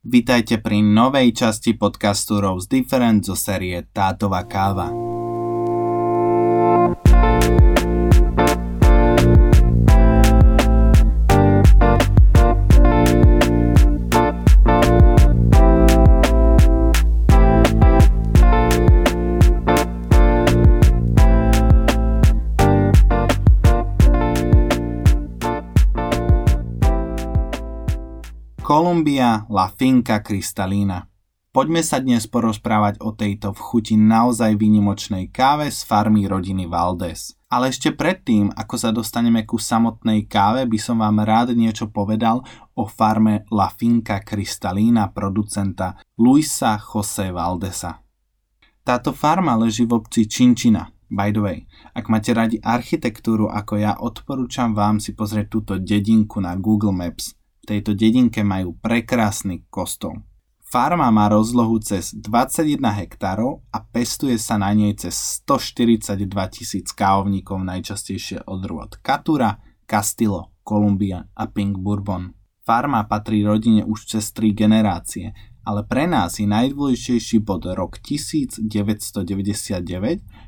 Vítajte pri novej časti podcastu Rose Different zo série Tátová káva. Columbia La Finca Cristalina. Poďme sa dnes porozprávať o tejto v chuti naozaj výnimočnej káve z farmy rodiny Valdez. Ale ešte predtým, ako sa dostaneme ku samotnej káve, by som vám rád niečo povedal o farme La Finca Cristalina producenta Luisa Jose Valdesa. Táto farma leží v obci Činčina, By the way, ak máte radi architektúru ako ja, odporúčam vám si pozrieť túto dedinku na Google Maps – tejto dedinke majú prekrásny kostol. Farma má rozlohu cez 21 hektárov a pestuje sa na nej cez 142 tisíc kávovníkov najčastejšie od rôd Katura, Castillo, Columbia a Pink Bourbon. Farma patrí rodine už cez 3 generácie, ale pre nás je najdôležitejší bod rok 1999,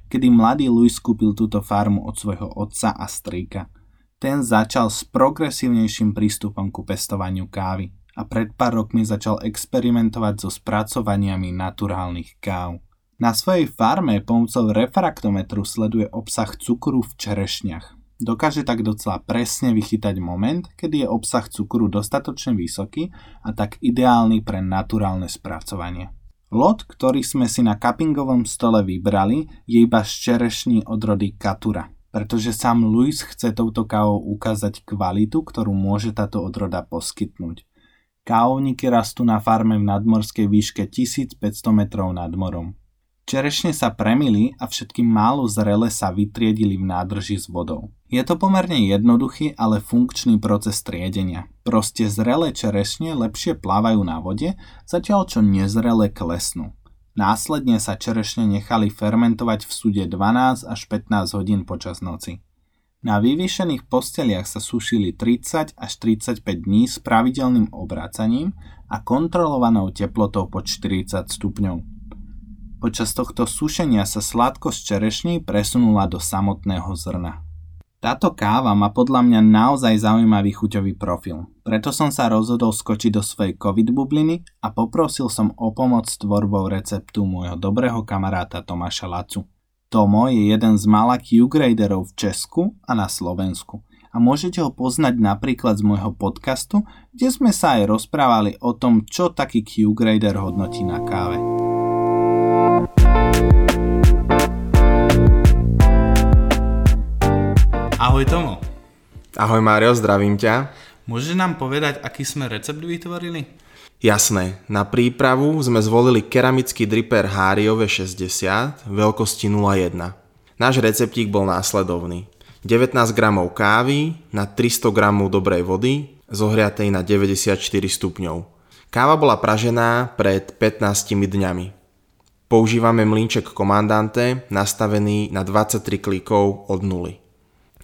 kedy mladý Louis kúpil túto farmu od svojho otca a strýka – ten začal s progresívnejším prístupom ku pestovaniu kávy a pred pár rokmi začal experimentovať so spracovaniami naturálnych káv. Na svojej farme pomocou refraktometru sleduje obsah cukru v čerešniach. Dokáže tak docela presne vychytať moment, kedy je obsah cukru dostatočne vysoký a tak ideálny pre naturálne spracovanie. Lot, ktorý sme si na cuppingovom stole vybrali, je iba z čerešní od rody Katura – pretože sám Luis chce touto kávou ukázať kvalitu, ktorú môže táto odroda poskytnúť. Kávovníky rastú na farme v nadmorskej výške 1500 metrov nad morom. Čerešne sa premili a všetky málo zrele sa vytriedili v nádrži s vodou. Je to pomerne jednoduchý, ale funkčný proces triedenia. Proste zrelé čerešne lepšie plávajú na vode, zatiaľ čo nezrelé klesnú. Následne sa čerešne nechali fermentovať v súde 12 až 15 hodín počas noci. Na vyvýšených posteliach sa sušili 30 až 35 dní s pravidelným obrácaním a kontrolovanou teplotou pod 40 stupňov. Počas tohto sušenia sa sladkosť čerešní presunula do samotného zrna. Táto káva má podľa mňa naozaj zaujímavý chuťový profil. Preto som sa rozhodol skočiť do svojej covid bubliny a poprosil som o pomoc s tvorbou receptu môjho dobrého kamaráta Tomáša Lacu. Tomo je jeden z mála Q-graderov v Česku a na Slovensku a môžete ho poznať napríklad z môjho podcastu, kde sme sa aj rozprávali o tom, čo taký Q-grader hodnotí na káve. Ahoj Tomo. Ahoj Mário, zdravím ťa. Môžeš nám povedať, aký sme recept vytvorili? Jasné, na prípravu sme zvolili keramický dripper Hario V60 veľkosti 01. Náš receptík bol následovný. 19 g kávy na 300 g dobrej vody, zohriatej na 94 stupňov. Káva bola pražená pred 15 dňami. Používame mlínček komandante nastavený na 23 klikov od nuly.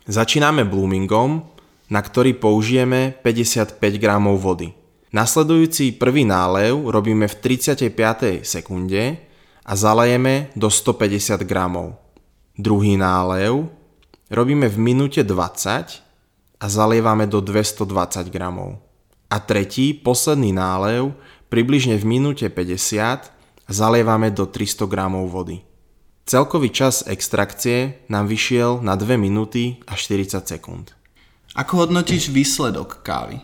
Začíname bloomingom, na ktorý použijeme 55 g vody. Nasledujúci prvý nálev robíme v 35. sekunde a zalejeme do 150 g. Druhý nálev robíme v minúte 20 a zalievame do 220 g. A tretí, posledný nálev približne v minúte 50 a zalievame do 300 g vody. Celkový čas extrakcie nám vyšiel na 2 minúty a 40 sekúnd. Ako hodnotíš výsledok kávy?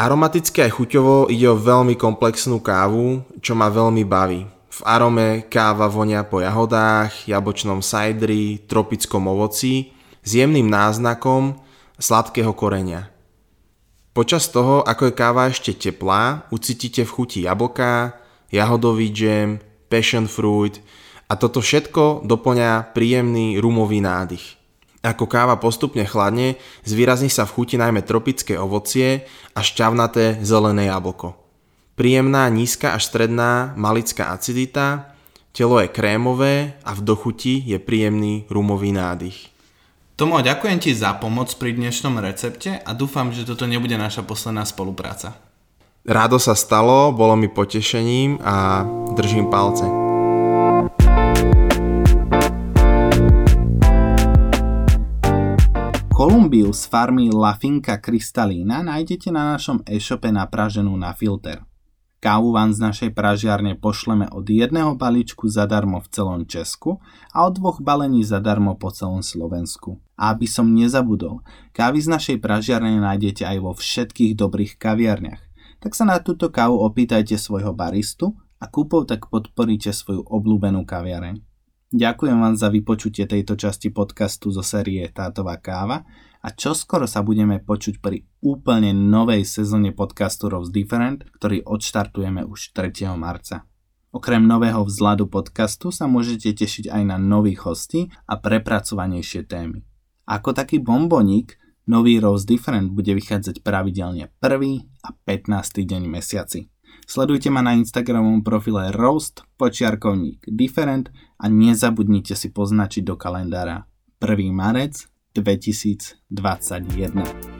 Aromaticky aj chuťovo ide o veľmi komplexnú kávu, čo ma veľmi baví. V arome káva vonia po jahodách, jabočnom sajdri, tropickom ovoci s jemným náznakom sladkého korenia. Počas toho, ako je káva ešte teplá, ucítite v chuti jablka, jahodový džem, passion fruit, a toto všetko doplňa príjemný rumový nádych. Ako káva postupne chladne, zvýrazní sa v chuti najmä tropické ovocie a šťavnaté zelené jablko. Príjemná nízka až stredná malická acidita, telo je krémové a v dochuti je príjemný rumový nádych. Tomo, ďakujem ti za pomoc pri dnešnom recepte a dúfam, že toto nebude naša posledná spolupráca. Rádo sa stalo, bolo mi potešením a držím palce. Kolumbiu z farmy La Finca Cristalina nájdete na našom e-shope napraženú na filter. Kávu vám z našej pražiarne pošleme od jedného balíčku zadarmo v celom Česku a od dvoch balení zadarmo po celom Slovensku. A aby som nezabudol, kávy z našej pražiarne nájdete aj vo všetkých dobrých kaviarniach. Tak sa na túto kávu opýtajte svojho baristu a kúpou tak podporíte svoju obľúbenú kaviareň. Ďakujem vám za vypočutie tejto časti podcastu zo série Tátová káva a čoskoro sa budeme počuť pri úplne novej sezóne podcastu Rose Different, ktorý odštartujeme už 3. marca. Okrem nového vzhľadu podcastu sa môžete tešiť aj na nových hostí a prepracovanejšie témy. Ako taký bomboník, nový Rose Different bude vychádzať pravidelne 1. a 15. deň mesiaci. Sledujte ma na Instagramovom profile roast počiarkovník different a nezabudnite si poznačiť do kalendára 1. marec 2021.